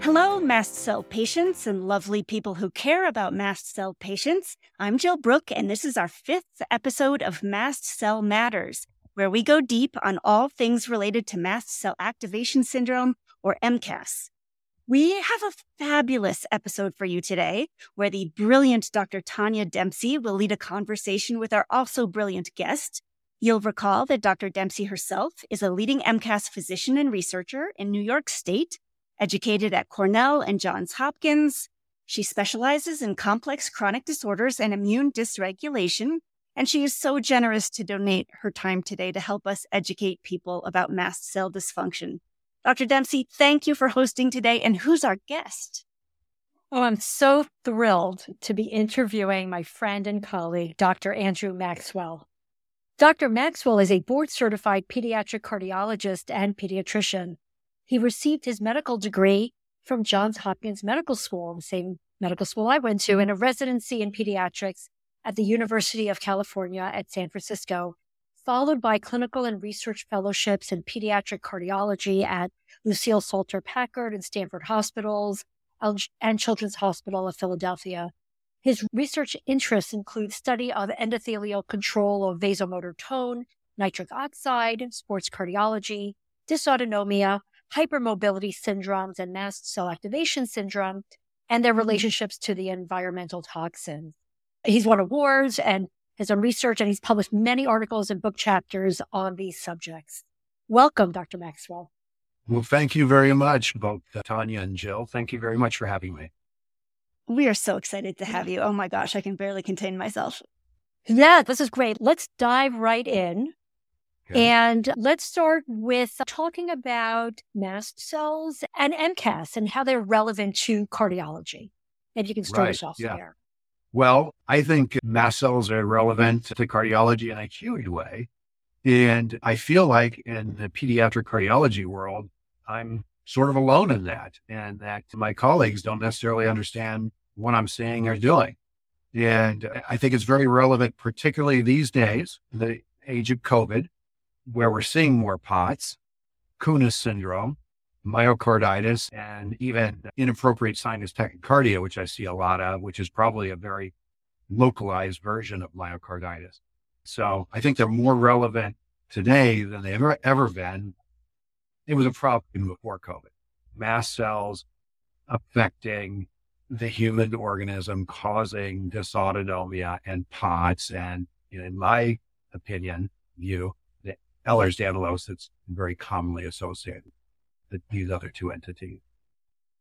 Hello, mast cell patients and lovely people who care about mast cell patients. I'm Jill Brook, and this is our fifth episode of Mast Cell Matters, where we go deep on all things related to mast cell activation syndrome, or MCAS. We have a fabulous episode for you today, where the brilliant Dr. Tanya Dempsey will lead a conversation with our also brilliant guest. You'll recall that Dr. Dempsey herself is a leading MCAS physician and researcher in New York State Educated at Cornell and Johns Hopkins, she specializes in complex chronic disorders and immune dysregulation, and she is so generous to donate her time today to help us educate people about mast cell dysfunction. Dr. Dempsey, thank you for hosting today. And who's our guest? Oh, I'm so thrilled to be interviewing my friend and colleague, Dr. Andrew Maxwell. Dr. Maxwell is a board certified pediatric cardiologist and pediatrician. He received his medical degree from Johns Hopkins Medical School, the same medical school I went to, and a residency in pediatrics at the University of California at San Francisco, followed by clinical and research fellowships in pediatric cardiology at Lucile Salter Packard and Stanford Hospitals and Children's Hospital of Philadelphia. His research interests include study of endothelial control of vasomotor tone, nitric oxide, sports cardiology, dysautonomia, hypermobility syndromes and mast cell activation syndrome and their mm-hmm. relationships to the environmental toxins. He's won awards and has done research and he's published many articles and book chapters on these subjects. Welcome, Dr. Maxwell. Well, thank you very much, both Tanya and Jill. Thank you very much for having me. We are so excited to have you. Oh my gosh, I can barely contain myself. Yeah, this is great. Let's dive right in. And let's start with talking about mast cells and MCAS and how they're relevant to cardiology. Maybe you can start right. us off yeah. there. Well, I think mast cells are relevant to cardiology in a huge way. And I feel like in the pediatric cardiology world, I'm sort of alone in that, and that my colleagues don't necessarily understand what I'm saying or doing. And I think it's very relevant, particularly these days, the age of COVID, where we're seeing more POTS, Kounis syndrome, myocarditis, and even inappropriate sinus tachycardia, which I see a lot of, which is probably a very localized version of myocarditis. So I think they're more relevant today than they've ever, ever been. It was a problem before COVID. Mast cells affecting the human organism, causing dysautonomia and POTS. And in my opinion, view, Ehlers-Danlos that's very commonly associated with these other two entities.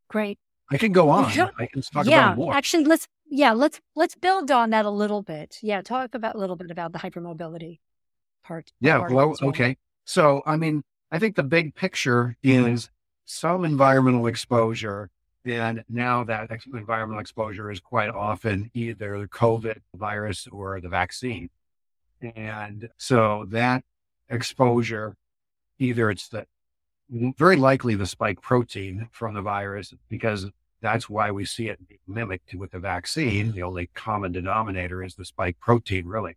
Great. I can go on. I can talk yeah, about more. Actually, let's yeah, let's let's build on that a little bit. Yeah, talk about a little bit about the hypermobility part. Yeah, part well, okay. So, I mean, I think the big picture is some environmental exposure. And now that environmental exposure is quite often either the COVID virus or the vaccine. And so that exposure, either it's the very likely the spike protein from the virus, because that's why we see it mimicked with the vaccine. The only common denominator is the spike protein, really,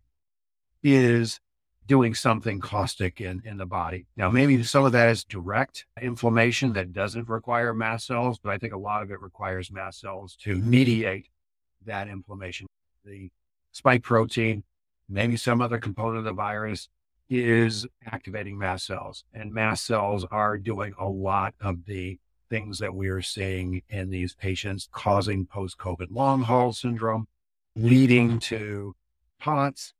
is doing something caustic in, in the body. Now, maybe some of that is direct inflammation that doesn't require mast cells, but I think a lot of it requires mast cells to mediate that inflammation. The spike protein, maybe some other component of the virus is activating mast cells. And mast cells are doing a lot of the things that we are seeing in these patients, causing post COVID long haul syndrome, leading to POTS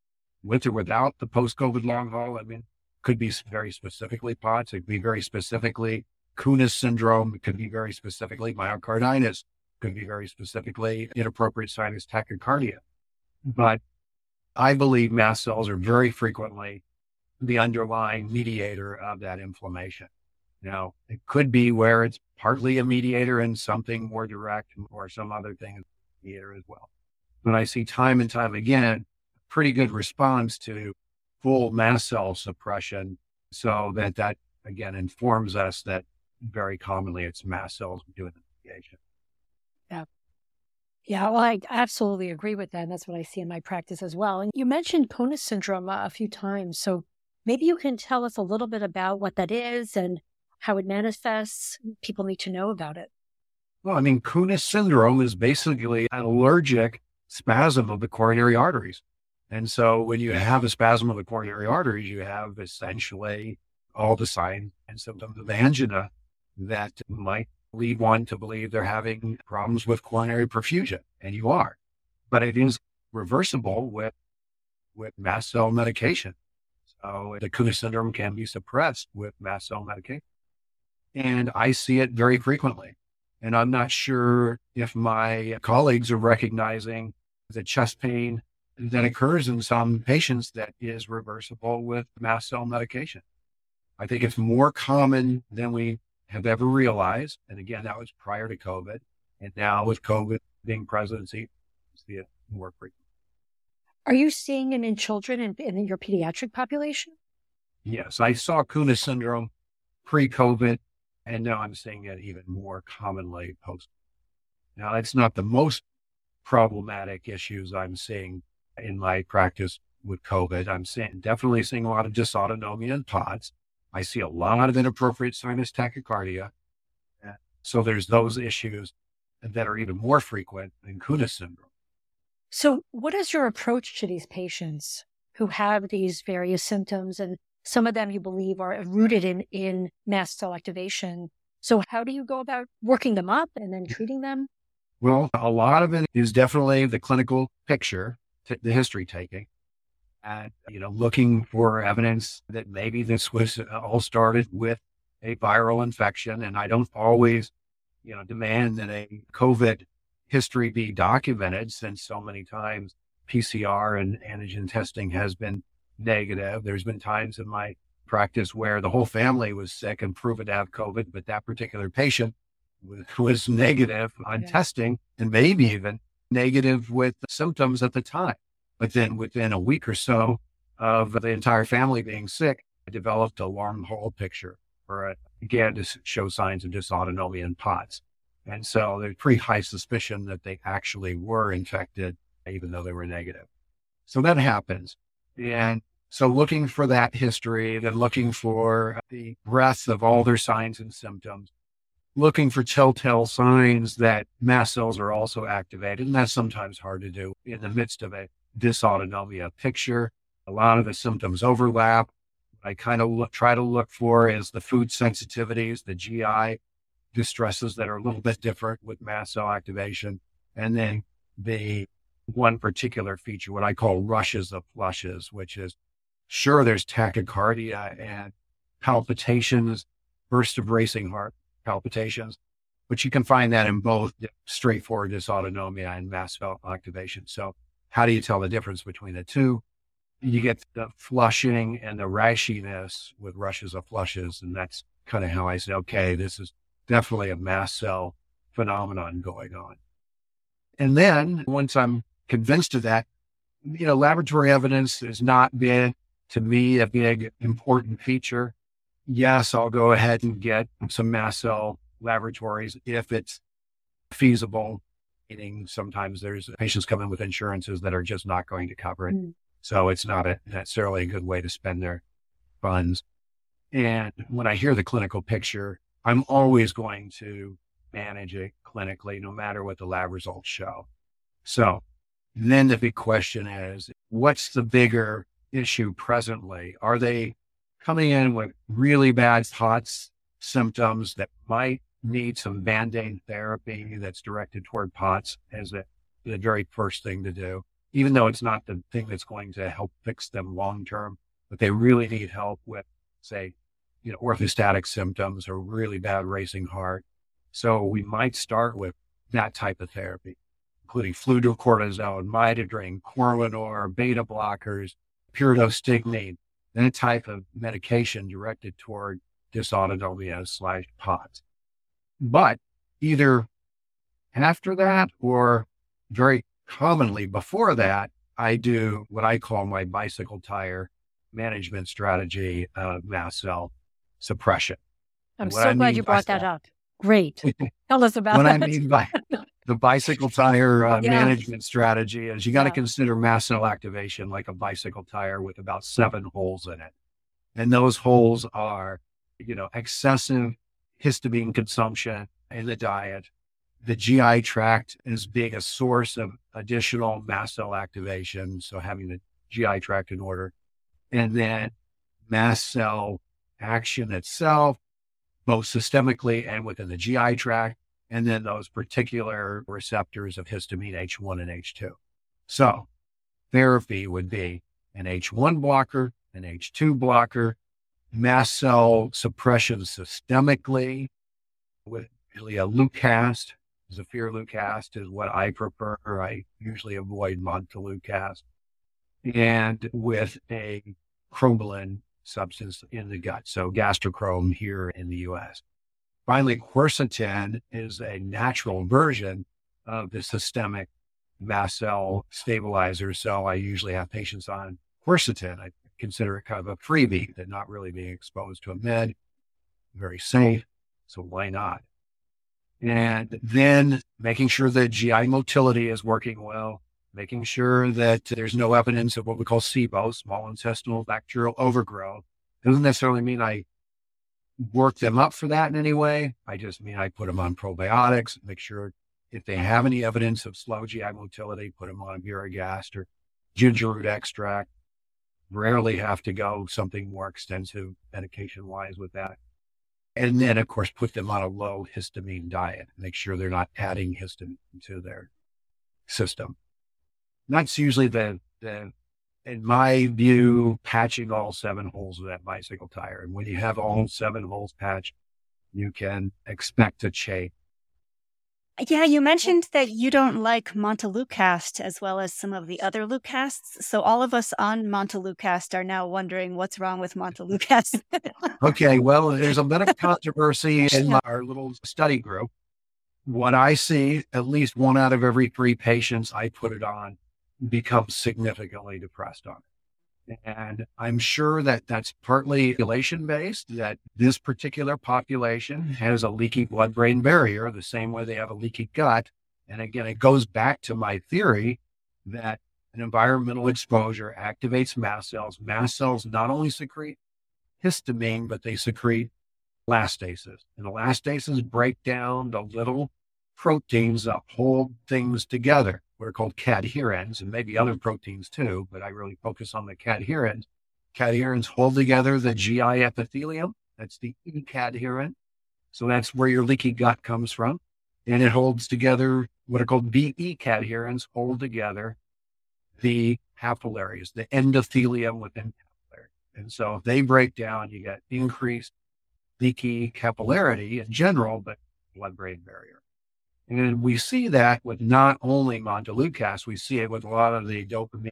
with or without the post COVID long haul. I mean, could be very specifically POTS, it could be very specifically Kounis syndrome, it could be very specifically myocarditis, could be very specifically inappropriate sinus tachycardia. Mm-hmm. But I believe mast cells are very frequently the underlying mediator of that inflammation. Now, it could be where it's partly a mediator and something more direct or some other thing mediator as well. But I see time and time again, pretty good response to full mast cell suppression. So that that again informs us that very commonly it's mast cells doing the mediation. Yeah. Yeah, well, I absolutely agree with that. And that's what I see in my practice as well. And you mentioned Kounis syndrome a few times. So maybe you can tell us a little bit about what that is and how it manifests. People need to know about it. Well, I mean, Kounis syndrome is basically an allergic spasm of the coronary arteries. And so when you have a spasm of the coronary arteries, you have essentially all the signs and symptoms of angina that might lead one to believe they're having problems with coronary perfusion. And you are. But it is reversible with with mast cell medication. So the Kounis syndrome can be suppressed with mast cell medication. And I see it very frequently. And I'm not sure if my colleagues are recognizing the chest pain that occurs in some patients that is reversible with mast cell medication. I think it's more common than we have ever realized. And again, that was prior to COVID. And now with COVID being presidency, see it more frequent. Are you seeing it in children and in, in your pediatric population? Yes, I saw Kounis syndrome pre-COVID, and now I'm seeing it even more commonly post. Now, that's not the most problematic issues I'm seeing in my practice with COVID. I'm seeing, definitely seeing a lot of dysautonomia in POTS. I see a lot of inappropriate sinus tachycardia. So there's those issues that are even more frequent than Kounis syndrome. So, what is your approach to these patients who have these various symptoms, and some of them you believe are rooted in in mast cell activation? So, how do you go about working them up and then treating them? Well, a lot of it is definitely the clinical picture, the history taking, and you know, looking for evidence that maybe this was uh, all started with a viral infection. And I don't always, you know, demand that a COVID history be documented since so many times PCR and antigen testing has been negative. There's been times in my practice where the whole family was sick and proven to have COVID, but that particular patient was, was negative on yeah. testing and maybe even negative with symptoms at the time. But then within a week or so of the entire family being sick, I developed a long haul picture where it began to show signs of dysautonomia in POTS. And so there's pretty high suspicion that they actually were infected, even though they were negative. So that happens. And so looking for that history, then looking for the breadth of all their signs and symptoms, looking for telltale signs that mast cells are also activated. And that's sometimes hard to do in the midst of a dysautonomia picture. A lot of the symptoms overlap. I kind of look, try to look for is the food sensitivities, the GI distresses that are a little bit different with mast cell activation. And then the one particular feature, what I call rushes of flushes, which is sure there's tachycardia and palpitations, burst of racing heart palpitations, but you can find that in both straightforward dysautonomia and mast cell activation. So how do you tell the difference between the two? You get the flushing and the rashiness with rushes of flushes. And that's kind of how I say, okay, this is definitely a mast cell phenomenon going on. And then once I'm convinced of that, you know, laboratory evidence has not been to me a big important feature. Yes, I'll go ahead and get some mast cell laboratories if it's feasible. Meaning sometimes there's patients come in with insurances that are just not going to cover it. Mm. So it's not a, necessarily a good way to spend their funds. And when I hear the clinical picture, I'm always going to manage it clinically, no matter what the lab results show. So then the big question is, what's the bigger issue presently? Are they coming in with really bad POTS symptoms that might need some band-aid therapy that's directed toward POTS as a, the very first thing to do, even though it's not the thing that's going to help fix them long term, but they really need help with, say, you know, orthostatic symptoms or really bad racing heart. So we might start with that type of therapy, including fludrocortisone, midodrine, Corlanor, beta blockers, pyridostigmine, a type of medication directed toward dysautonomia slash POTS. But either after that or very commonly before that, I do what I call my bicycle tire management strategy mast cell suppression. I'm so I glad you brought that up. Great. Tell us about what that. I mean by the bicycle tire uh, yeah. management strategy is you got to yeah. consider mast cell activation like a bicycle tire with about seven holes in it. And those holes are, you know, excessive histamine consumption in the diet, the GI tract is being a source of additional mast cell activation. So having the GI tract in order, and then mast cell action itself, both systemically and within the GI tract, and then those particular receptors of histamine H1 and H2. So therapy would be an H1 blocker, an H2 blocker, mast cell suppression systemically with really a Leucast. Zafirlukast is what I prefer. I usually avoid Montelukast. And with a cromolyn substance in the gut. So Gastrocrom here in the US. Finally, quercetin is a natural version of the systemic mast cell stabilizer. So I usually have patients on quercetin. I consider it kind of a freebie. They're not really being exposed to a med, very safe. So why not? And then making sure that GI motility is working well, making sure that there's no evidence of what we call SIBO, small intestinal bacterial overgrowth. It Doesn't necessarily mean I work them up for that in any way. I just mean I put them on probiotics, make sure if they have any evidence of slow GI motility, put them on Iberogast or ginger root extract. Rarely have to go something more extensive medication wise with that. And then, of course, put them on a low histamine diet, make sure they're not adding histamine to their system. That's usually the, the in my view, patching all seven holes of that bicycle tire. And when you have all seven holes patched, you can expect a change. Yeah, you mentioned that you don't like Montelukast as well as some of the other Lucasts. So all of us on Montelukast are now wondering what's wrong with Montelukast. okay, well, there's a bit of controversy in our little study group. What I see, at least one out of every three patients I put it on become significantly depressed on it. And I'm sure that that's partly population based, that this particular population has a leaky blood brain barrier, the same way they have a leaky gut. And again, it goes back to my theory that an environmental exposure activates mast cells. Mast cells not only secrete histamine, but they secrete elastases. And elastases break down the little proteins that hold things together what are called cadherins and maybe other proteins too, but I really focus on the cadherins. Cadherins hold together the GI epithelium. That's the E cadherin. So that's where your leaky gut comes from. And it holds together what are called VE cadherins, hold together the capillaries, the endothelium within capillary. And so if they break down, you get increased leaky capillarity in general, but blood brain barrier. And we see that with not only Montelukast, we see it with a lot of the dopamine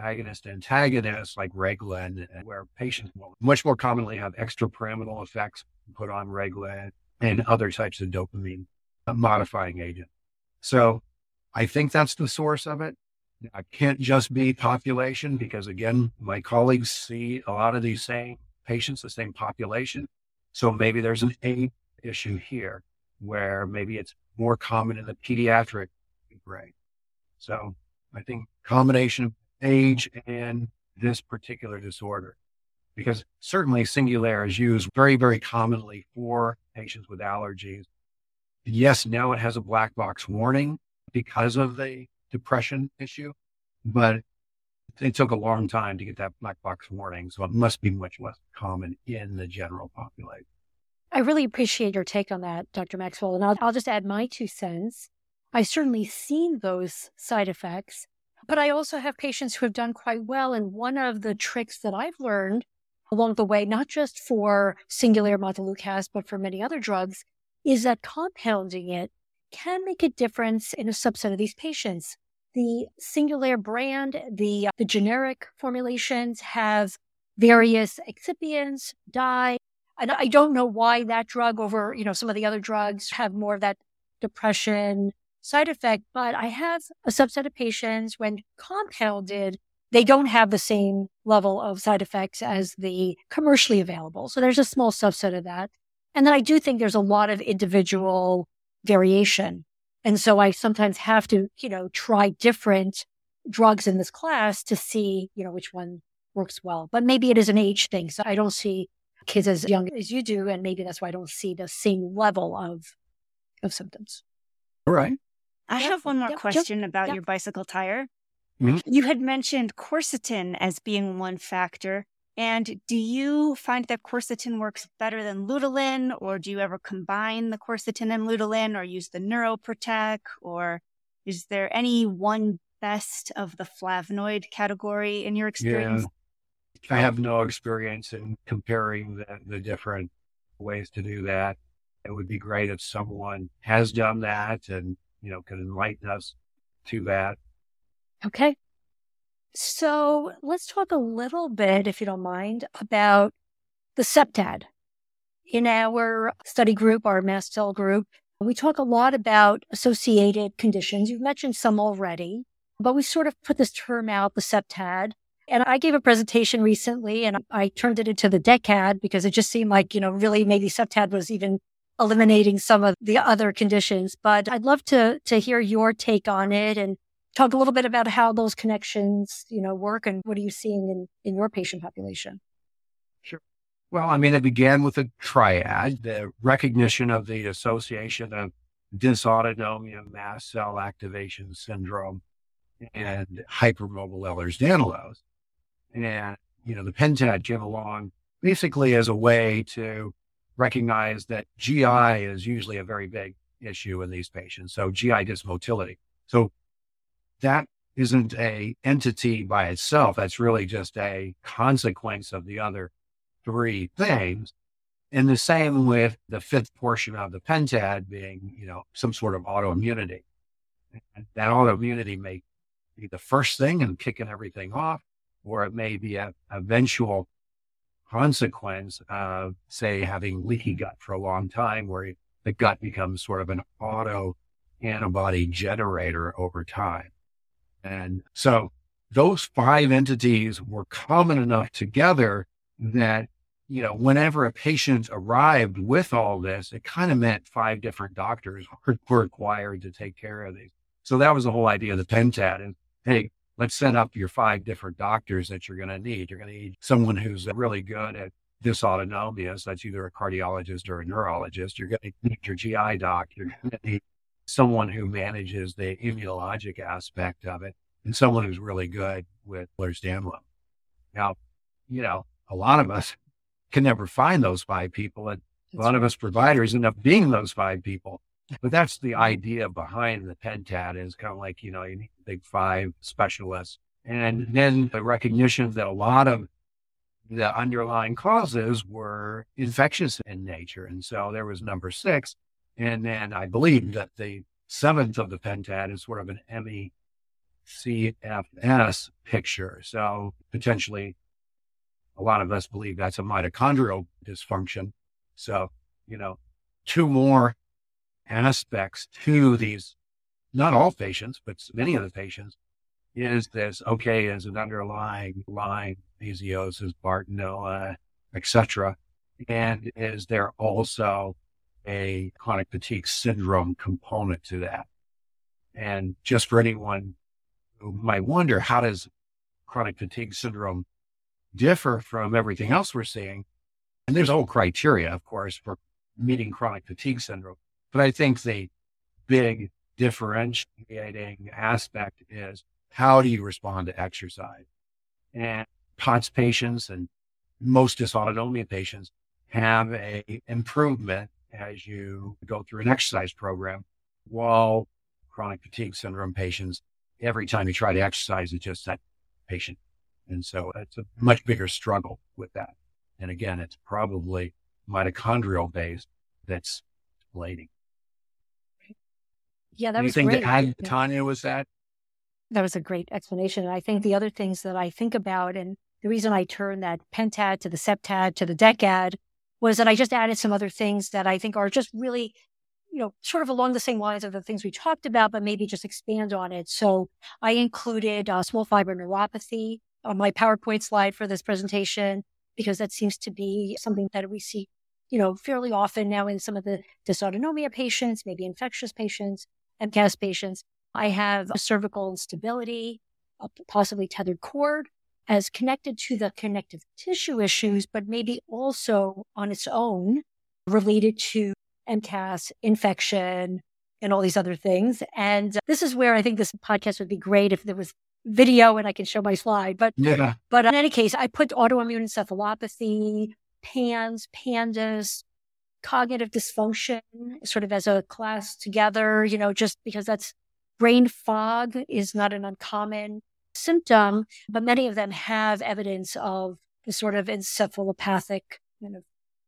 agonist antagonists like Reglan, uh, where patients will much more commonly have extrapyramidal effects put on Reglan and other types of dopamine uh, modifying agent. So I think that's the source of it. It can't just be population because again, my colleagues see a lot of these same patients, the same population. So maybe there's an A issue here where maybe it's more common in the pediatric brain. So I think combination of age and this particular disorder, because certainly Singulair is used very, very commonly for patients with allergies. Yes, now it has a black box warning because of the depression issue, but it took a long time to get that black box warning. So it must be much less common in the general population. I really appreciate your take on that, Dr. Maxwell. And I'll, I'll just add my two cents. I've certainly seen those side effects, but I also have patients who have done quite well. And one of the tricks that I've learned along the way, not just for Singulair Montelukast, but for many other drugs, is that compounding it can make a difference in a subset of these patients. The Singulair brand, the, the generic formulations have various excipients, dye, And I don't know why that drug over, you know, some of the other drugs have more of that depression side effect, but I have a subset of patients when compounded, they don't have the same level of side effects as the commercially available. So there's a small subset of that. And then I do think there's a lot of individual variation. And so I sometimes have to, you know, try different drugs in this class to see, you know, which one works well. But maybe it is an age thing. So I don't see kids as young as you do. And maybe that's why I don't see the same level of, of symptoms. All right. I Yep, have one more yep, question yep, about yep. your bicycle tire. Mhm. You had mentioned quercetin as being one factor. And do you find that quercetin works better than luteolin, or do you ever combine the quercetin and luteolin, or use the NeuroProtek, or is there any one best of the flavonoid category in your experience? I have no experience in comparing the, the different ways to do that. It would be great if someone has done that and, you know, could enlighten us to that. Okay. So let's talk a little bit, if you don't mind, about the septad. In our study group, our mast cell group, we talk a lot about associated conditions. You've mentioned some already, but we sort of put this term out, the septad. And I gave a presentation recently and I turned it into the decad because it just seemed like, you know, really maybe septad was even eliminating some of the other conditions. But I'd love to, to hear your take on it and talk a little bit about how those connections, you know, work and what are you seeing in, in your patient population? Sure. Well, I mean, it began with a triad, the recognition of the association of dysautonomia, mast cell activation syndrome, and hypermobile Ehlers-Danlos. And, you know, the pentad came along basically as a way to recognize that GI is usually a very big issue in these patients. So GI dysmotility. So that isn't a entity by itself. That's really just a consequence of the other three things. And the same with the fifth portion of the pentad being, you know, some sort of autoimmunity. And that autoimmunity may be the first thing and kicking everything off, or it may be an eventual consequence of, say, having leaky gut for a long time, where the gut becomes sort of an auto antibody generator over time. And so those five entities were common enough together that, you know, whenever a patient arrived with all this, it kind of meant five different doctors were, required to take care of these. So that was the whole idea of the pentad. And hey, let's set up your five different doctors that you're going to need. You're going to need someone who's uh, really good at dysautonomia. So that's either a cardiologist or a neurologist. You're going to need your GI doc. You're going to need someone who manages the immunologic aspect of it and someone who's really good with Ehlers-Danlos. Now, you know, a lot of us can never find those five people and a lot of us providers end up being those five people. But that's the idea behind the pentad is kind of like, you know, you need big five specialists. And then the recognition that a lot of the underlying causes were infectious in nature. And so there was number six. And then I believe that the seventh of the pentad is sort of an MECFS picture. So potentially a lot of us believe that's a mitochondrial dysfunction. So, you know, two more aspects to these, not all patients, but many of the patients is this, okay, is an underlying Lyme, babesiosis, Bartonella, etc. And is there also a chronic fatigue syndrome component to that? And just for anyone who might wonder, how does chronic fatigue syndrome differ from everything else we're seeing? And there's whole criteria, of course, for meeting chronic fatigue syndrome. But I think the big differentiating aspect is how do you respond to exercise? And POTS patients and most dysautonomia patients have a improvement as you go through an exercise program, while chronic fatigue syndrome patients, every time you try to exercise, it's just that patient. And so it's a much bigger struggle with that. And again, it's probably mitochondrial based that's explaining. Yeah, that was Anything great. add, Yeah. Tanya, was that? That was a great explanation. And I think the other things that I think about, and the reason I turned that pentad to the septad to the decad was that I just added some other things that I think are just really, you know, sort of along the same lines of the things we talked about, but maybe just expand on it. So I included uh, small fiber neuropathy on my PowerPoint slide for this presentation because that seems to be something that we see, you know, fairly often now in some of the dysautonomia patients, maybe infectious patients, MCAS patients. I have cervical instability, possibly tethered cord, as connected to the connective tissue issues, but maybe also on its own related to MCAS, infection, and all these other things. And this is where I think this podcast would be great if there was video and I can show my slide. But yeah. but in any case, I put autoimmune encephalopathy, PANS, PANDAS, cognitive dysfunction sort of as a class together, you know, just because that's brain fog is not an uncommon symptom, but many of them have evidence of the sort of encephalopathic kind of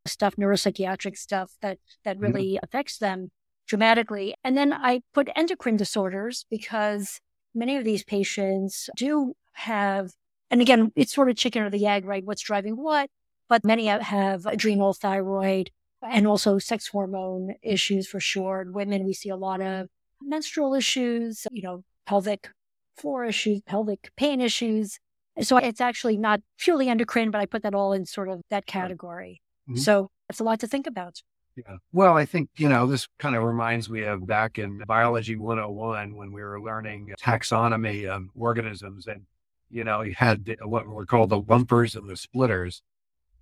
stuff, neuropsychiatric stuff that, that mm-hmm. really mm-hmm. affects them dramatically. And then I put endocrine disorders because many of these patients do have, and again, it's sort of chicken or the egg, right? What's driving what? But many have adrenal, thyroid, and also sex hormone issues for sure. In women, we see a lot of menstrual issues, you know, pelvic floor issues, pelvic pain issues. So it's actually not purely endocrine, but I put that all in sort of that category. Mm-hmm. So it's a lot to think about. Yeah. Well, I think, you know, this kind of reminds me of back in Biology 101 when we were learning taxonomy of organisms and, you know, you had what were called the lumpers and the splitters.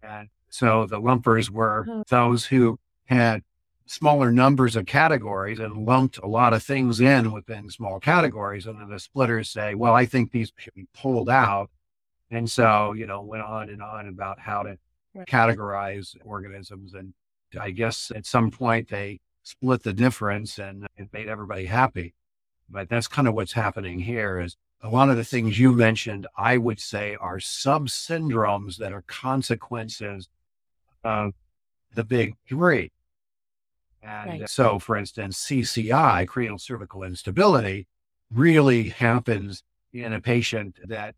And so the lumpers were mm-hmm. those who had smaller numbers of categories and lumped a lot of things in within small categories. And then the splitters say, well, I think these should be pulled out. And so, you know, went on and on about how to categorize organisms. And I guess at some point they split the difference and it made everybody happy. But that's kind of what's happening here is a lot of the things you mentioned, I would say are sub syndromes that are consequences of the big three. And right. so, for instance, CCI, cranial cervical instability, really happens in a patient that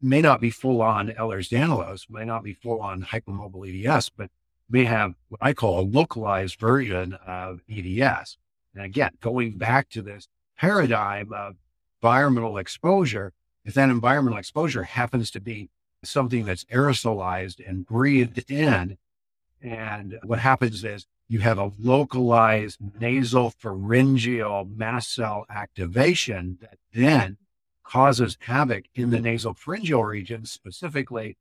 may not be full on Ehlers-Danlos, may not be full on hypermobile EDS, but may have what I call a localized version of EDS. And again, going back to this paradigm of environmental exposure, if that environmental exposure happens to be something that's aerosolized and breathed in, and what happens is you have a localized nasal pharyngeal mast cell activation that then causes havoc in the nasal pharyngeal region, specifically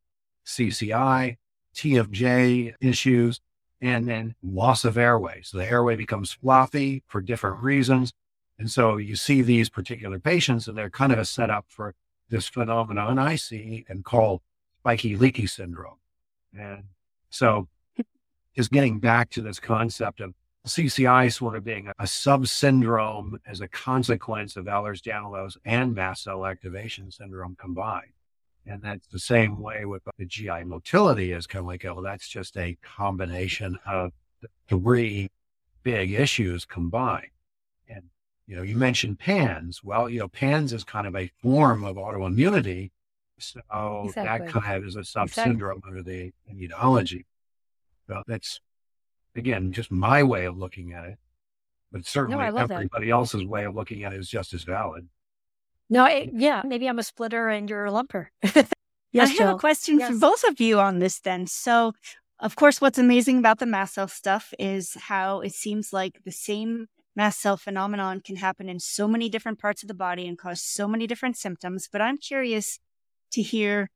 CCI, TMJ issues, and then loss of airway. So the airway becomes floppy for different reasons. And so you see these particular patients and they're kind of a setup for this phenomenon I see and call spiky leaky syndrome. And so is getting back to this concept of CCI sort of being a, a sub syndrome as a consequence of Ehlers-Danlos and mast cell activation syndrome combined. And that's the same way with the GI motility is kind of like, oh, that's just a combination of three big issues combined. And, you know, you mentioned PANS. Well, you know, PANS is kind of a form of autoimmunity. So exactly. that kind of is a sub syndrome exactly. under the immunology. So that's, again, just my way of looking at it. But certainly no, everybody that. else's way of looking at it is just as valid. No, it, yeah, maybe I'm a splitter and you're a lumper. yes, I have Jill. a question yes. for both of you on this then. So, of course, what's amazing about the mast cell stuff is how it seems like the same mast cell phenomenon can happen in so many different parts of the body and cause so many different symptoms. But I'm curious to hear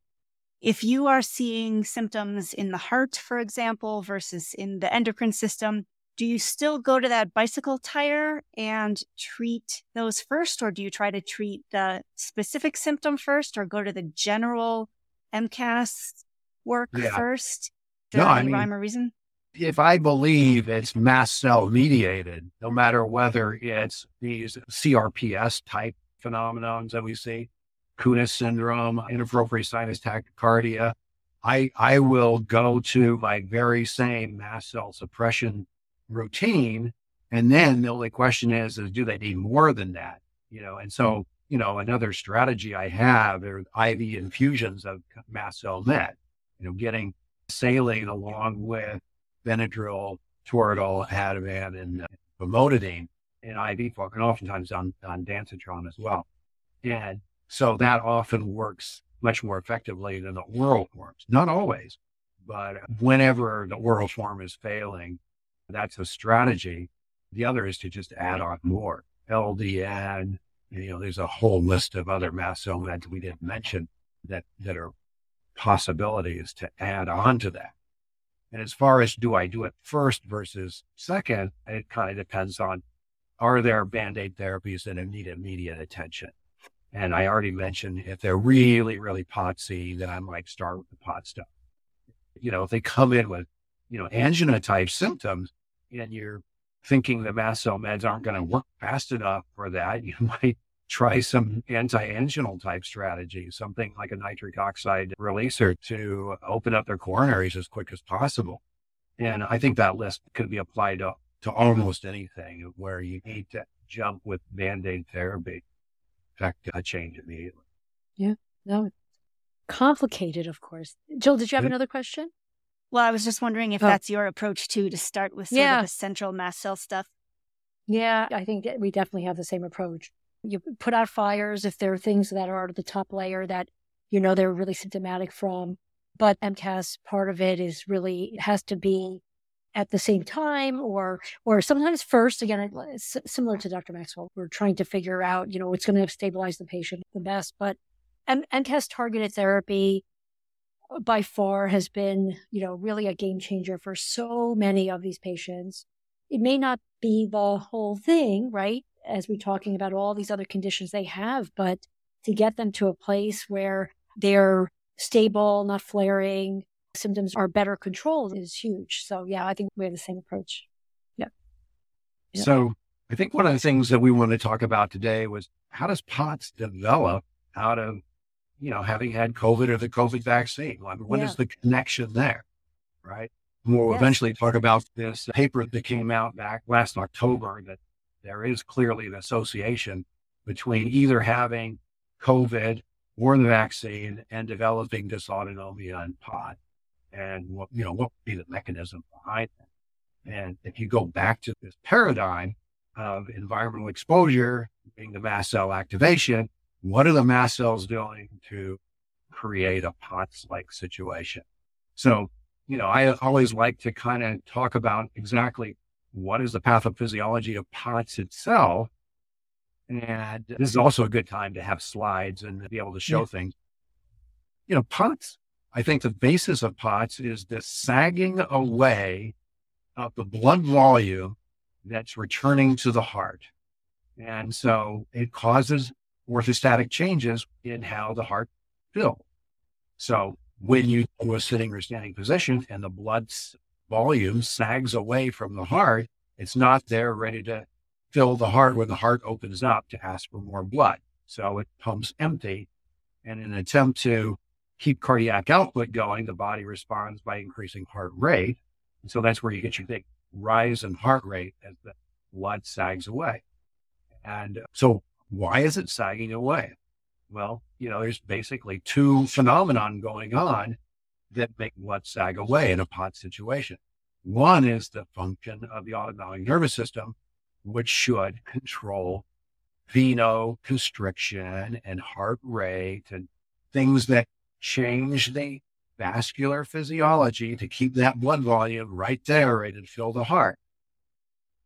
if you are seeing symptoms in the heart, for example, versus in the endocrine system, do you still go to that bicycle tire and treat those first, or do you try to treat the specific symptom first, or go to the general MCAS work yeah. first? no, I mean, rhyme or reason? If I believe it's mast cell mediated, no matter whether it's these CRPS type phenomenons that we see, Kounis syndrome, inappropriate sinus tachycardia, I, I will go to my very same mast cell suppression routine. And then the only question is, is do they need more than that? You know, and so, you know, another strategy I have are IV infusions of mast cell net, you know, getting saline along with Benadryl, Toradol, Ativan, and uh, in IV and oftentimes on, ondansetron as well. And so that often works much more effectively than the oral forms. Not always, but whenever the oral form is failing, that's a strategy. The other is to just add on more LDN. You know, there's a whole list of other cell meds we didn't mention that, that are possibilities to add on to that. And as far as do I do it first versus second, it kind of depends on are there band aid therapies that need immediate attention? And I already mentioned if they're really, really potsy, then I might start with the pot stuff. You know, if they come in with, you know, angina type symptoms and you're thinking the mast cell meds aren't going to work fast enough for that, you might try some anti-anginal type strategy, something like a nitric oxide releaser to open up their coronaries as quick as possible. And I think that list could be applied to, to almost anything where you need to jump with band-aid therapy affect a change immediately. Yeah, no, complicated, of course. Jill, did you have mm-hmm. another question? Well, I was just wondering if oh. that's your approach too, to start with sort yeah. of the central mast cell stuff. Yeah, I think we definitely have the same approach. You put out fires if there are things that are the top layer that you know they're really symptomatic from. But MCAS part of it is really it has to be at the same time or or sometimes first again it's similar to dr maxwell. We're trying to figure out you know what's going to stabilize the patient the best. But M- MCAS targeted therapy uh, by far has been you know really a game changer for so many of these patients. It may not be the whole thing right as we're talking about all these other conditions they have but to get them to a place where they're stable not flaring symptoms are better controlled is huge. So yeah, I think we have the same approach. Yeah. yeah. So I think one of the things that we want to talk about today was how does POTS develop out of, you know, having had COVID or the COVID vaccine? I mean, what yeah. is the connection there? Right. We'll yes. eventually talk about this paper that came out back last October that there is clearly an association between either having COVID or the vaccine and developing dysautonomia and POT and what, you know, what would be the mechanism behind that? And if you go back to this paradigm of environmental exposure being the mast cell activation, what are the mast cells doing to create a POTS like situation? So, you know, I always like to kind of talk about exactly what is the pathophysiology of POTS itself. And uh, this is also a good time to have slides and be able to show yeah. things. You know, POTS I think the basis of POTS is the sagging away of the blood volume that's returning to the heart. And so it causes orthostatic changes in how the heart fills. So when you do a sitting or standing position and the blood volume sags away from the heart, it's not there ready to fill the heart when the heart opens up to ask for more blood. So it pumps empty. And in an attempt to keep cardiac output going, the body responds by increasing heart rate. And so that's where you get your big rise in heart rate as the blood sags away. And so why is it sagging away? Well, you know, there's basically two phenomenon going on that make blood sag away in a pot situation. One is the function of the autonomic nervous system, which should control venoconstriction and heart rate and things that change the vascular physiology to keep that blood volume right there right, and fill the heart.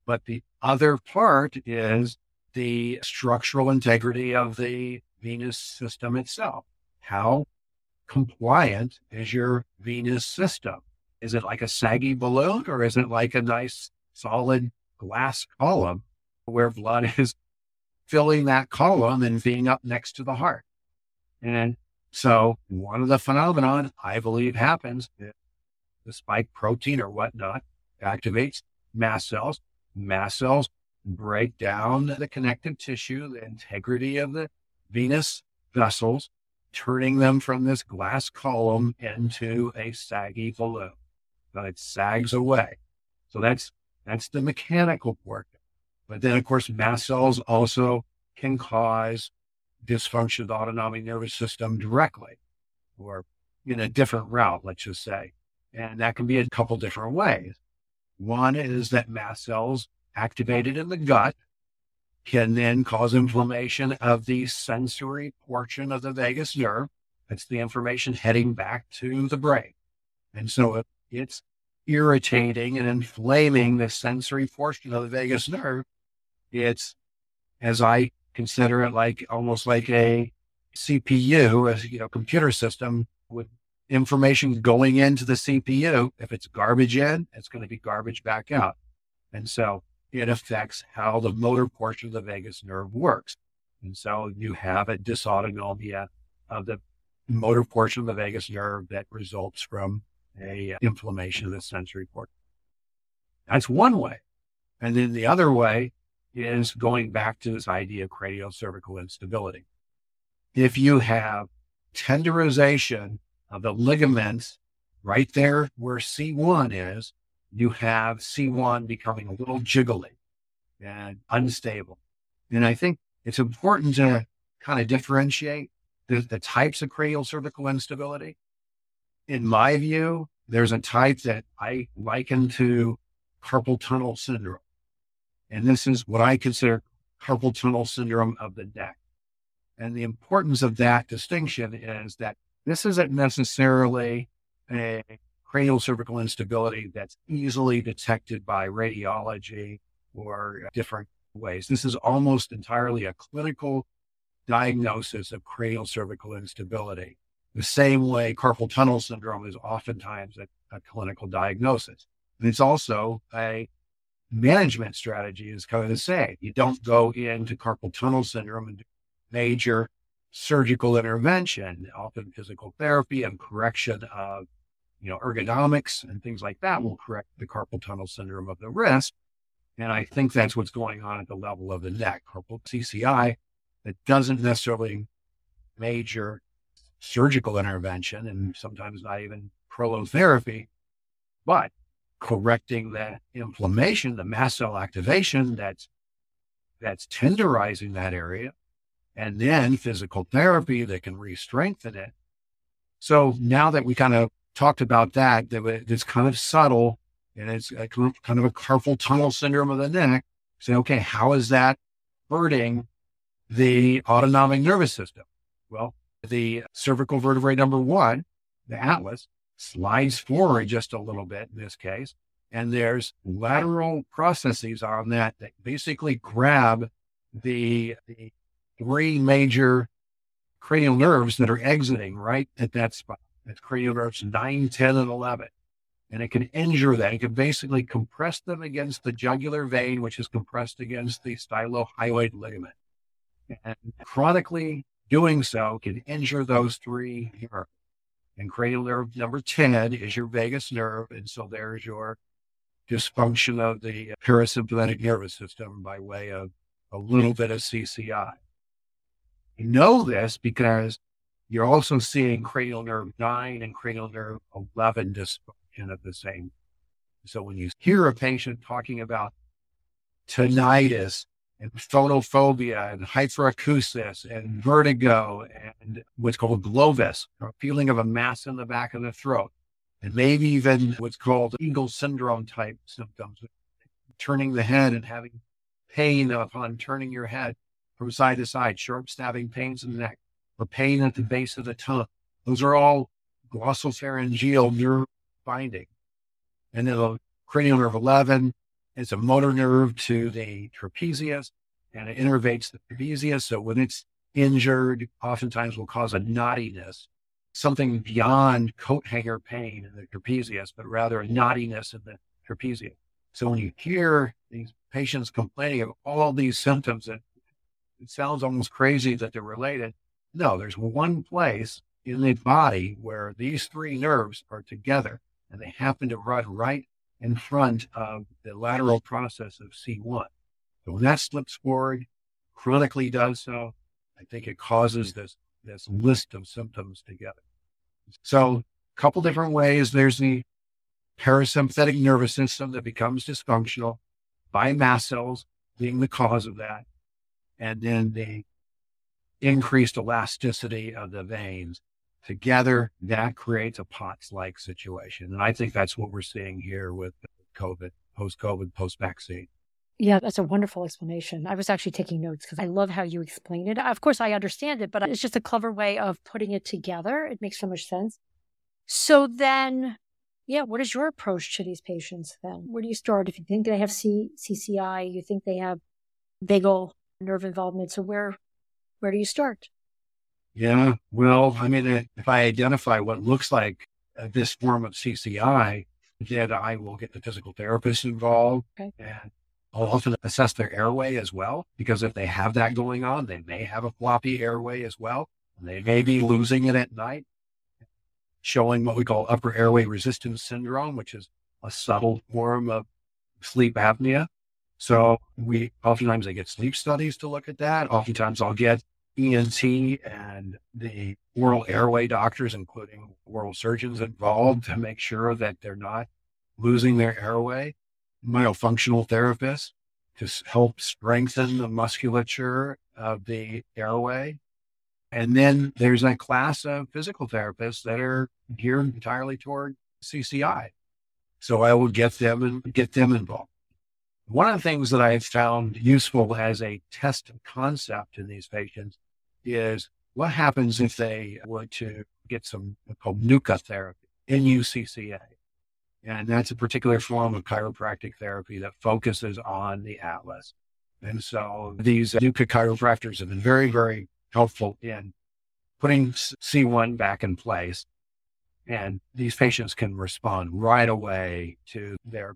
But the other part is the structural integrity of the venous system itself. How compliant is your venous system? Is it like a saggy balloon or is it like a nice solid glass column where blood is filling that column and being up next to the heart? And so one of the phenomenon I believe happens, the spike protein or whatnot activates mast cells. Mast cells break down the connective tissue, the integrity of the venous vessels, turning them from this glass column into a saggy balloon. So it sags away. So that's, that's the mechanical portion. But then of course, mast cells also can cause dysfunction of the autonomic nervous system directly or in a different route, let's just say. And that can be a couple different ways. One is that mast cells activated in the gut can then cause inflammation of the sensory portion of the vagus nerve. That's the information heading back to the brain. And so if it's irritating and inflaming the sensory portion of the vagus nerve, it's, as I consider it, like almost like a CPU, a you know, computer system with information going into the CPU. If it's garbage in, it's going to be garbage back out. And so it affects how the motor portion of the vagus nerve works. And so you have a dysautonomia of the motor portion of the vagus nerve that results from a inflammation of the sensory portion. That's one way. And then the other way is going back to this idea of craniocervical instability. If you have tenderization of the ligaments right there where C1 is, you have C1 becoming a little jiggly and unstable. And I think it's important to kind of differentiate the, the types of craniocervical instability. In my view, there's a type that I liken to carpal tunnel syndrome. And this is what I consider carpal tunnel syndrome of the neck. And the importance of that distinction is that this isn't necessarily a craniocervical instability that's easily detected by radiology or different ways. This is almost entirely a clinical diagnosis of cranial cervical instability. The same way carpal tunnel syndrome is oftentimes a, a clinical diagnosis. And it's also a management strategy is kind of the same. You don't go into carpal tunnel syndrome and do major surgical intervention, often physical therapy and correction of, you know, ergonomics and things like that will correct the carpal tunnel syndrome of the wrist. And I think that's what's going on at the level of the neck. Carpal CCI that doesn't necessarily major surgical intervention and sometimes not even prolotherapy, but correcting the inflammation, the mast cell activation that's that's tenderizing that area, and then physical therapy that can re-strengthen it. So now that we kind of talked about that, that it's kind of subtle and it's kind of a carpal tunnel syndrome of the neck. Say, okay, how is that hurting the autonomic nervous system? Well, the cervical vertebrae number one, the atlas, slides forward just a little bit in this case. And there's lateral processes on that that basically grab the, the three major cranial nerves that are exiting right at that spot. That's cranial nerves 9, 10, and 11. And it can injure that. It can basically compress them against the jugular vein, which is compressed against the stylohyoid ligament. And chronically Doing so can injure those three nerves. And cranial nerve number 10 is your vagus nerve. And so there's your dysfunction of the parasympathetic nervous system by way of a little bit of CCI. You know this because you're also seeing cranial nerve 9 and cranial nerve 11 dysfunction at the same. So when you hear a patient talking about tinnitus and phonophobia and hyperacusis and vertigo and what's called globus, a feeling of a mass in the back of the throat, and maybe even what's called eagle syndrome type symptoms, turning the head and having pain upon turning your head from side to side, sharp stabbing pains in the neck, or pain at the base of the tongue. Those are all glossopharyngeal nerve binding. And then the cranial nerve 11, is a motor nerve to the trapezius and it innervates the trapezius. So when it's injured, oftentimes will cause a knottiness, something beyond coat hanger pain in the trapezius, but rather a knottiness in the trapezius. So when you hear these patients complaining of all these symptoms, and it sounds almost crazy that they're related. No, there's one place in the body where these three nerves are together and they happen to run right in front of the lateral process of C1. So when that slips forward, chronically does so, I think it causes this, this list of symptoms together. So a couple different ways. There's the parasympathetic nervous system that becomes dysfunctional by mast cells being the cause of that. And then the increased elasticity of the veins together, that creates a POTS like situation. And I think that's what we're seeing here with COVID. post COVID, post vaccine. Yeah, that's a wonderful explanation. I was actually taking notes because I love how you explain it. Of course, I understand it, but it's just a clever way of putting it together. It makes so much sense. So then, yeah, what is your approach to these patients then? Where do you start? If you think they have C- CCI, you think they have vagal nerve involvement. So where, where do you start? Yeah, well, I mean, if I identify what looks like uh, this form of CCI, then I will get the physical therapist involved okay. and I'll often assess their airway as well, because if they have that going on, they may have a floppy airway as well. They may be losing it at night, showing what we call upper airway resistance syndrome, which is a subtle form of sleep apnea. So we oftentimes I get sleep studies to look at that. Oftentimes I'll get ENT and the oral airway doctors, including oral surgeons involved to make sure that they're not losing their airway myofunctional therapists to help strengthen the musculature of the airway. And then there's a class of physical therapists that are geared entirely toward CCI. So I will get them and get them involved. One of the things that I've found useful as a test concept in these patients is what happens if they were to get some called NUCCA therapy, N-U-C-C-A. And that's a particular form of chiropractic therapy that focuses on the atlas. And so these NUCCA chiropractors have been very, very helpful in putting C1 back in place. And these patients can respond right away to their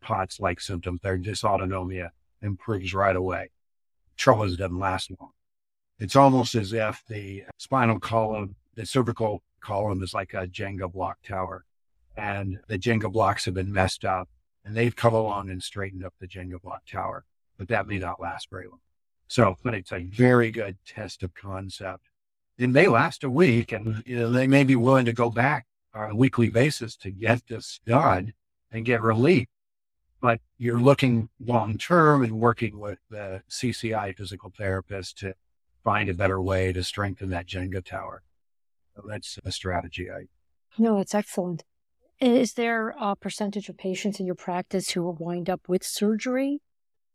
POTS like symptoms. Their dysautonomia improves right away. Trouble doesn't last long. It's almost as if the spinal column, the cervical column is like a Jenga block tower and the Jenga blocks have been messed up and they've come along and straightened up the Jenga block tower, but that may not last very long. So, but it's a very good test of concept. It may last a week and you know, they may be willing to go back on a weekly basis to get this done and get relief. But you're looking long term and working with the CCI physical therapist to find a better way to strengthen that Jenga tower. So that's a strategy I. No, it's excellent. Is there a percentage of patients in your practice who will wind up with surgery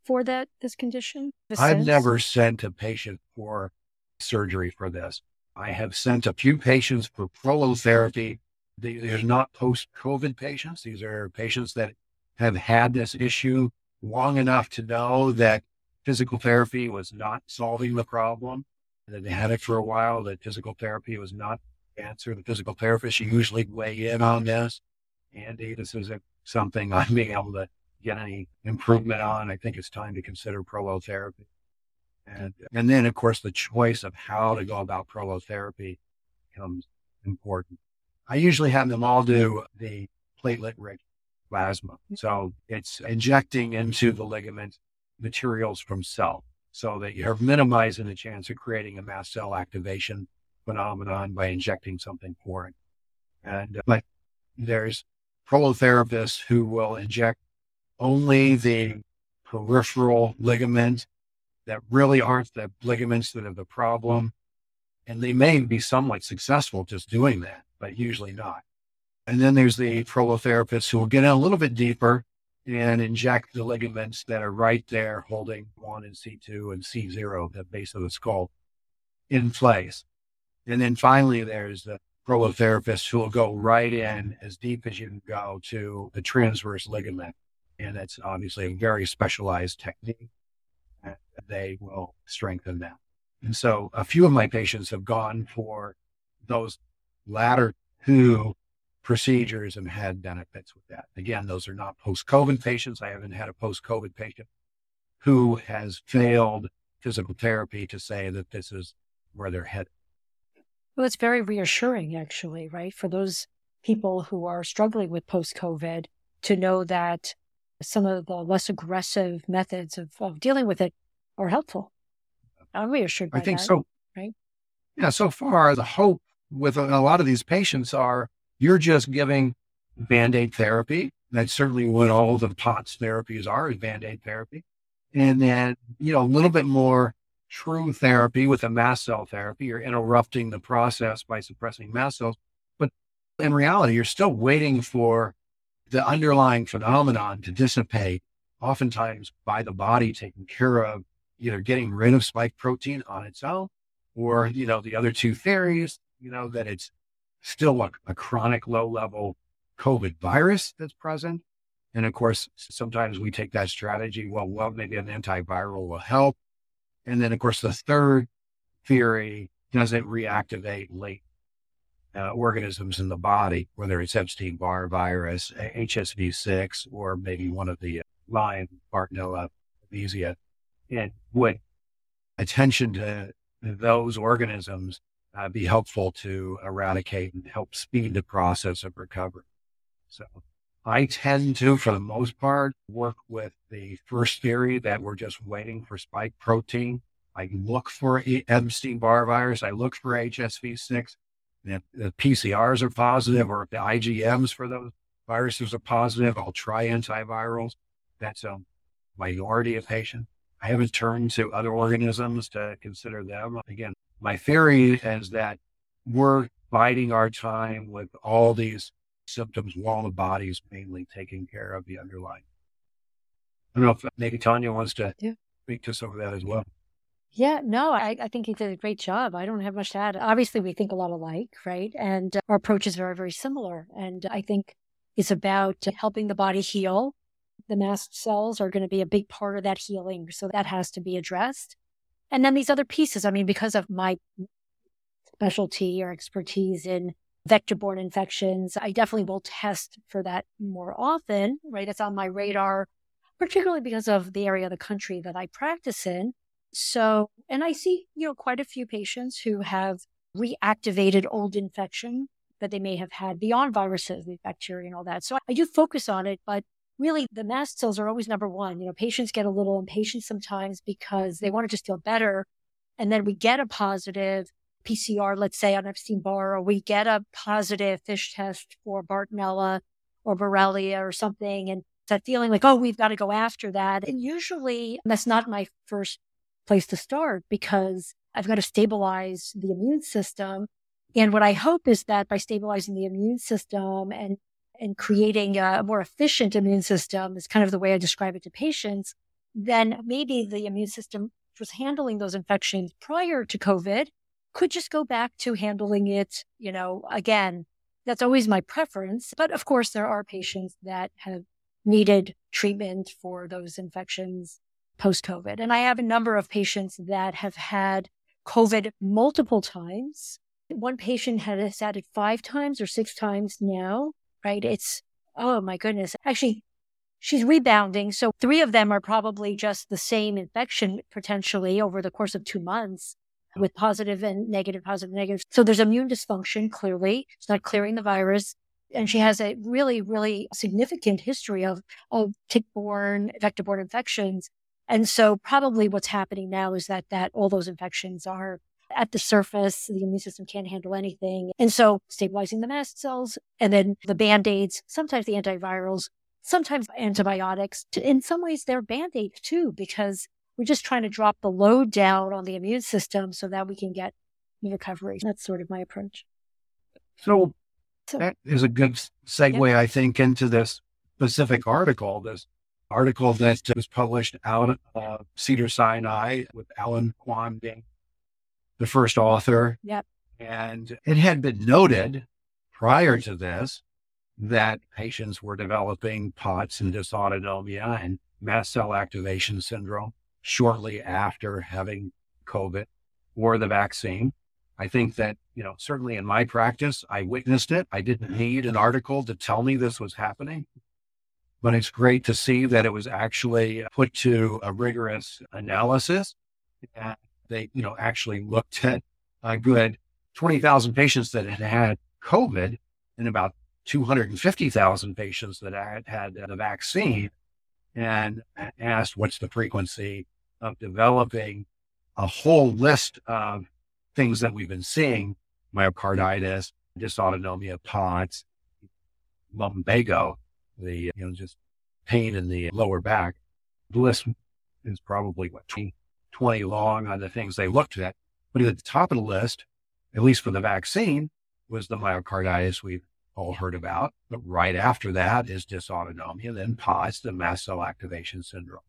for that this condition? I've sense? never sent a patient for surgery for this. I have sent a few patients for prolotherapy. These are not post-COVID patients. These are patients that have had this issue long enough to know that physical therapy was not solving the problem. And That they had it for a while, that physical therapy was not the answer. The physical therapist usually weigh in on this. Andy, this isn't something I'm being able to get any improvement on. I think it's time to consider prolotherapy. And, and then, of course, the choice of how to go about prolotherapy becomes important. I usually have them all do the platelet rich plasma. So it's injecting into the ligament materials from cell so that you're minimizing the chance of creating a mast cell activation phenomenon by injecting something foreign. And, uh, but there's prolotherapists who will inject only the peripheral ligament that really aren't the ligaments that are the problem. And they may be somewhat successful just doing that, but usually not. And then there's the prolotherapists who will get in a little bit deeper and inject the ligaments that are right there holding one and C2 and C0, the base of the skull, in place. And then finally, there's the prolotherapist who will go right in as deep as you can go to the transverse ligament. And it's obviously a very specialized technique. And they will strengthen that. And so a few of my patients have gone for those latter two procedures and had benefits with that. Again, those are not post COVID patients. I haven't had a post COVID patient who has failed physical therapy to say that this is where they're headed. Well, it's very reassuring, actually, right? For those people who are struggling with post COVID to know that some of the less aggressive methods of, of dealing with it are helpful. I'm reassured I think that, so. Right. Yeah. So far, the hope with a, a lot of these patients are you're just giving band aid therapy. That's certainly what all the POTS therapies are is band aid therapy. And then, you know, a little bit more true therapy with a mast cell therapy, you're interrupting the process by suppressing mast cells. But in reality, you're still waiting for the underlying phenomenon to dissipate, oftentimes by the body taking care of either getting rid of spike protein on its own, or, you know, the other two theories, you know, that it's still a, a chronic low level COVID virus that's present. And of course, sometimes we take that strategy. Well, well, maybe an antiviral will help. And then, of course, the third theory does it reactivate late uh, organisms in the body, whether it's Epstein Barr virus, HSV6, or maybe one of the Lyme, Bartonella, Babesia. And would attention to those organisms uh, be helpful to eradicate and help speed the process of recovery. So I tend to, for the most part, work with the first theory that we're just waiting for spike protein. I look for Epstein Barr virus. I look for HSV6. If the PCRs are positive or if the IgMs for those viruses are positive, I'll try antivirals. That's a minority of patients. I haven't turned to other organisms to consider them. Again, my theory is that we're biding our time with all these symptoms while the body is mainly taking care of the underlying. I don't know if maybe Tania wants to yeah. speak to us over that as well. Yeah, no, I, I think he did a great job. I don't have much to add. Obviously, we think a lot alike, right? And our approach is very, very similar. And I think it's about helping the body heal. The mast cells are going to be a big part of that healing. So that has to be addressed. And then these other pieces, I mean, because of my specialty or expertise in vector borne infections, I definitely will test for that more often, right? It's on my radar, particularly because of the area of the country that I practice in. So, and I see, you know, quite a few patients who have reactivated old infection that they may have had beyond viruses, the bacteria and all that. So I do focus on it, but really the mast cells are always number one. You know, patients get a little impatient sometimes because they want to just feel better. And then we get a positive PCR, let's say on Epstein Barr, or we get a positive FISH test for Bartonella or Borrelia or something. And that feeling like, oh, we've got to go after that. And usually that's not my first place to start because I've got to stabilize the immune system. And what I hope is that by stabilizing the immune system and and creating a more efficient immune system is kind of the way I describe it to patients, then maybe the immune system which was handling those infections prior to COVID could just go back to handling it, you know, again. That's always my preference. But of course, there are patients that have needed treatment for those infections post COVID. And I have a number of patients that have had COVID multiple times. One patient has had it five times or six times now right? It's, oh my goodness. Actually, she's rebounding. So three of them are probably just the same infection potentially over the course of two months with positive and negative, positive, negative. So there's immune dysfunction, clearly. It's not clearing the virus. And she has a really, really significant history of, of tick-borne, vector-borne infections. And so probably what's happening now is that, that all those infections are at the surface. The immune system can't handle anything. And so stabilizing the mast cells and then the band-aids, sometimes the antivirals, sometimes antibiotics. In some ways, they're band-aids too, because we're just trying to drop the load down on the immune system so that we can get recovery. That's sort of my approach. So, so that is a good segue, yeah. I think, into this specific article, this article that was published out of Cedar Sinai with Alan Kwan being the first author. Yep. And it had been noted prior mm-hmm. to this that patients were developing POTS and dysautonomia and mast cell activation syndrome shortly after having COVID or the vaccine. I think that, you know, certainly in my practice, I witnessed it. I didn't mm-hmm. need an article to tell me this was happening, but it's great to see that it was actually put to a rigorous analysis. And they, you know, actually looked at a good 20,000 patients that had had COVID and about 250,000 patients that had had the vaccine and asked what's the frequency of developing a whole list of things that we've been seeing myocarditis, dysautonomia, POTS, lumbago, the, you know, just pain in the lower back. The list is probably what, 20, 20 long on the things they looked at. But at the top of the list, at least for the vaccine, was the myocarditis we've all heard about. But right after that is dysautonomia, then POTS, the mast cell activation syndrome.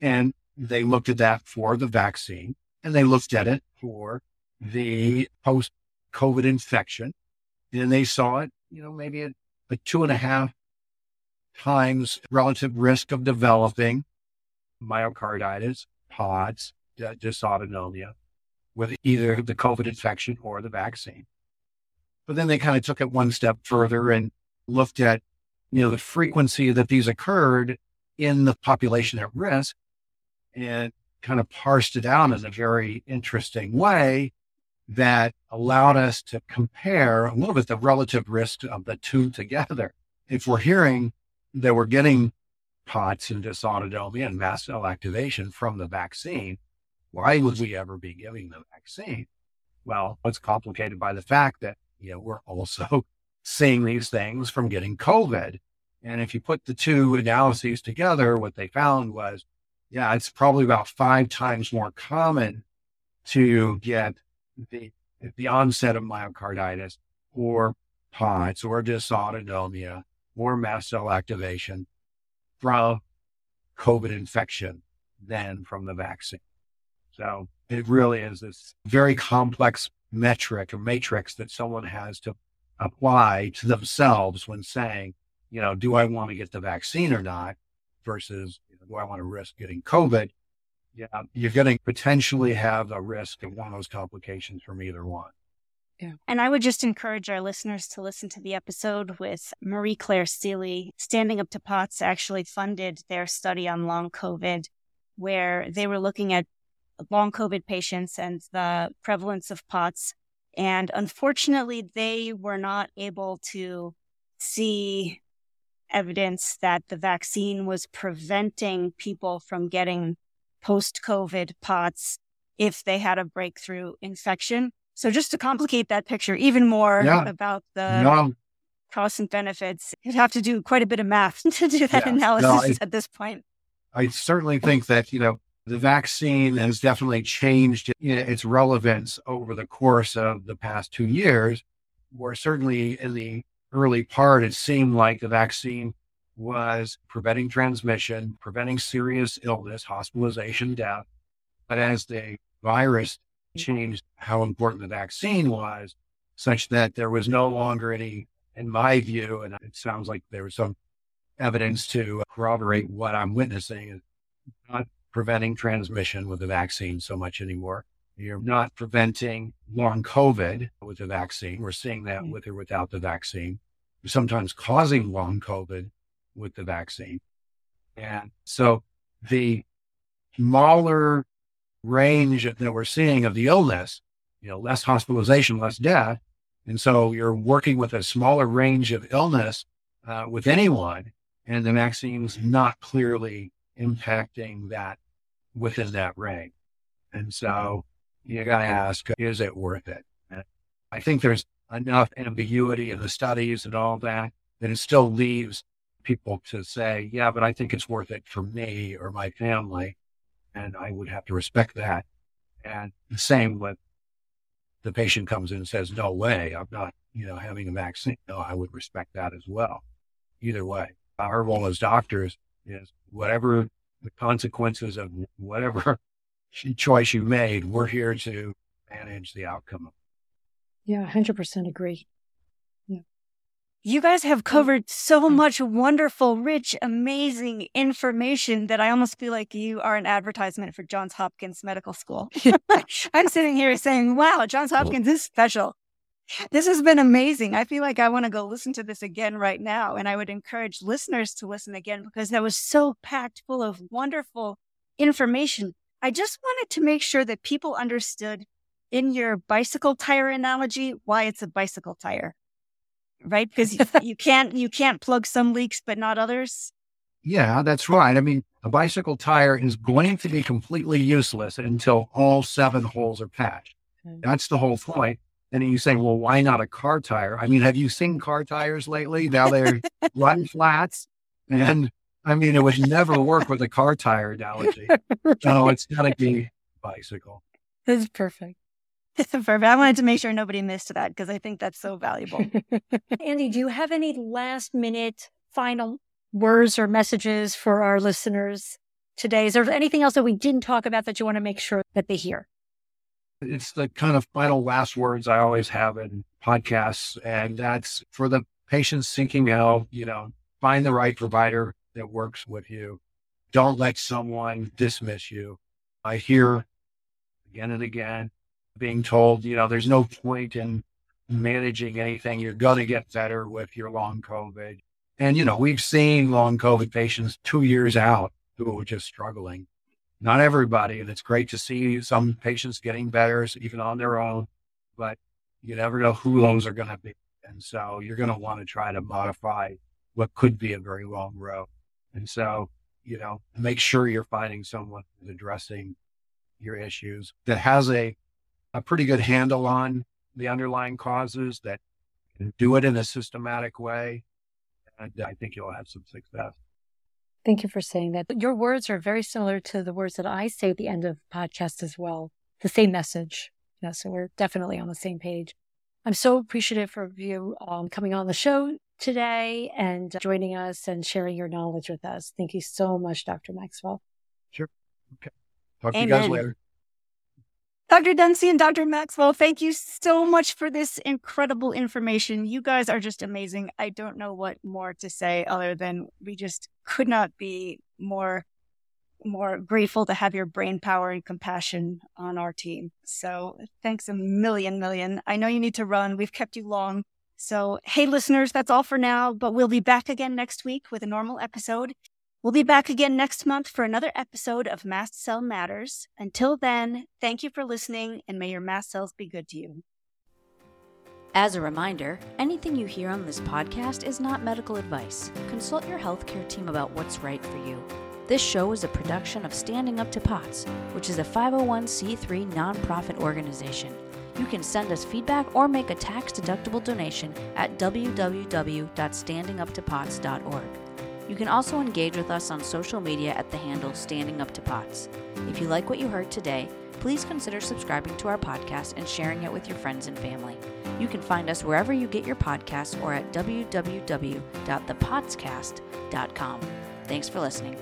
And they looked at that for the vaccine and they looked at it for the post COVID infection. And they saw it, you know, maybe a, a two and a half times relative risk of developing myocarditis, POTS, dysautonomia with either the COVID infection or the vaccine. But then they kind of took it one step further and looked at, you know, the frequency that these occurred in the population at risk and kind of parsed it out in a very interesting way that allowed us to compare a little bit the relative risk of the two together. If we're hearing that we're getting POTS and dysautonomia and mast cell activation from the vaccine, why would we ever be giving the vaccine? Well, it's complicated by the fact that, you know, we're also seeing these things from getting COVID. And if you put the two analyses together, what they found was, yeah, it's probably about five times more common to get the, the onset of myocarditis or POTS or dysautonomia or mast cell activation from COVID infection than from the vaccine. So it really is this very complex metric or matrix that someone has to apply to themselves when saying, you know, do I want to get the vaccine or not versus you know, do I want to risk getting COVID? Yeah, you're going to potentially have a risk of one of those complications from either one. Yeah. And I would just encourage our listeners to listen to the episode with Marie Claire Seeley. Standing Up to POTS actually funded their study on long COVID, where they were looking at long COVID patients and the prevalence of POTS. And unfortunately, they were not able to see evidence that the vaccine was preventing people from getting post COVID POTS if they had a breakthrough infection. So just to complicate that picture even more yeah. about the no. costs and benefits, you'd have to do quite a bit of math to do that yeah. analysis no, I, at this point. I certainly think that, you know, the vaccine has definitely changed its relevance over the course of the past two years, where certainly in the early part, it seemed like the vaccine was preventing transmission, preventing serious illness, hospitalization, death. But as the virus changed how important the vaccine was, such that there was no longer any, in my view, and it sounds like there was some evidence to corroborate what I'm witnessing, not preventing transmission with the vaccine so much anymore. You're not preventing long COVID with the vaccine. We're seeing that mm-hmm. with or without the vaccine. You're sometimes causing long COVID with the vaccine. And so the smaller range that we're seeing of the illness, you know, less hospitalization, less death. And so you're working with a smaller range of illness uh, with anyone, and the vaccine's not clearly impacting that within that range. And so you got to ask, is it worth it? And I think there's enough ambiguity in the studies and all that that it still leaves people to say, yeah, but I think it's worth it for me or my family and I would have to respect that. And the same with the patient comes in and says, no way, I'm not, you know, having a vaccine. No, I would respect that as well. Either way, our role as doctors is whatever the consequences of whatever choice you made, we're here to manage the outcome. Yeah, 100% agree. You guys have covered so mm. much wonderful, rich, amazing information that I almost feel like you are an advertisement for Johns Hopkins Medical School. I'm sitting here saying, wow, Johns Hopkins is special. This has been amazing. I feel like I want to go listen to this again right now. And I would encourage listeners to listen again because that was so packed full of wonderful information. I just wanted to make sure that people understood in your bicycle tire analogy why it's a bicycle tire right? Because you can't you can't plug some leaks but not others. Yeah, that's right. I mean, a bicycle tire is going to be completely useless until all seven holes are patched. That's the whole point. And you say, well, why not a car tire? I mean, have you seen car tires lately? Now they're run flats. And I mean, it would never work with a car tire analogy. So it's got to be bicycle. That's perfect. Perfect. I wanted to make sure nobody missed that because I think that's so valuable. Andy, do you have any last minute final words or messages for our listeners today? Is there anything else that we didn't talk about that you want to make sure that they hear? It's the kind of final last words I always have in podcasts. And that's for the patients seeking help, you know, find the right provider that works with you. Don't let someone dismiss you. I hear again and again being told, you know, there's no point in managing anything. You're going to get better with your long COVID. And, you know, we've seen long COVID patients two years out who are just struggling. Not everybody. And it's great to see some patients getting better, even on their own, but you never know who those are going to be. And so you're going to want to try to modify what could be a very long road. And so, you know, make sure you're finding someone who's addressing your issues that has a, a pretty good handle on the underlying causes that can do it in a systematic way. And I think you'll have some success. Thank you for saying that. Your words are very similar to the words that I say at the end of podcast as well. The same message. Yeah, so we're definitely on the same page. I'm so appreciative of you um, coming on the show today and joining us and sharing your knowledge with us. Thank you so much, Dr. Maxwell. Sure. Okay. Talk Amen. to you guys later. Dr. Dempsey and Dr. Maxwell, thank you so much for this incredible information. You guys are just amazing. I don't know what more to say other than we just could not be more more grateful to have your brain power and compassion on our team. So thanks a million million. I know you need to run. We've kept you long. So, hey listeners, that's all for now, but we'll be back again next week with a normal episode. We'll be back again next month for another episode of Mast Cell Matters. Until then, thank you for listening and may your mast cells be good to you. As a reminder, anything you hear on this podcast is not medical advice. Consult your healthcare team about what's right for you. This show is a production of Standing Up to POTS, which is a 501c3 nonprofit organization. You can send us feedback or make a tax deductible donation at www.standinguptopots.org. You can also engage with us on social media at the handle Standing Up to Pots. If you like what you heard today, please consider subscribing to our podcast and sharing it with your friends and family. You can find us wherever you get your podcasts or at www.thepotscast.com. Thanks for listening.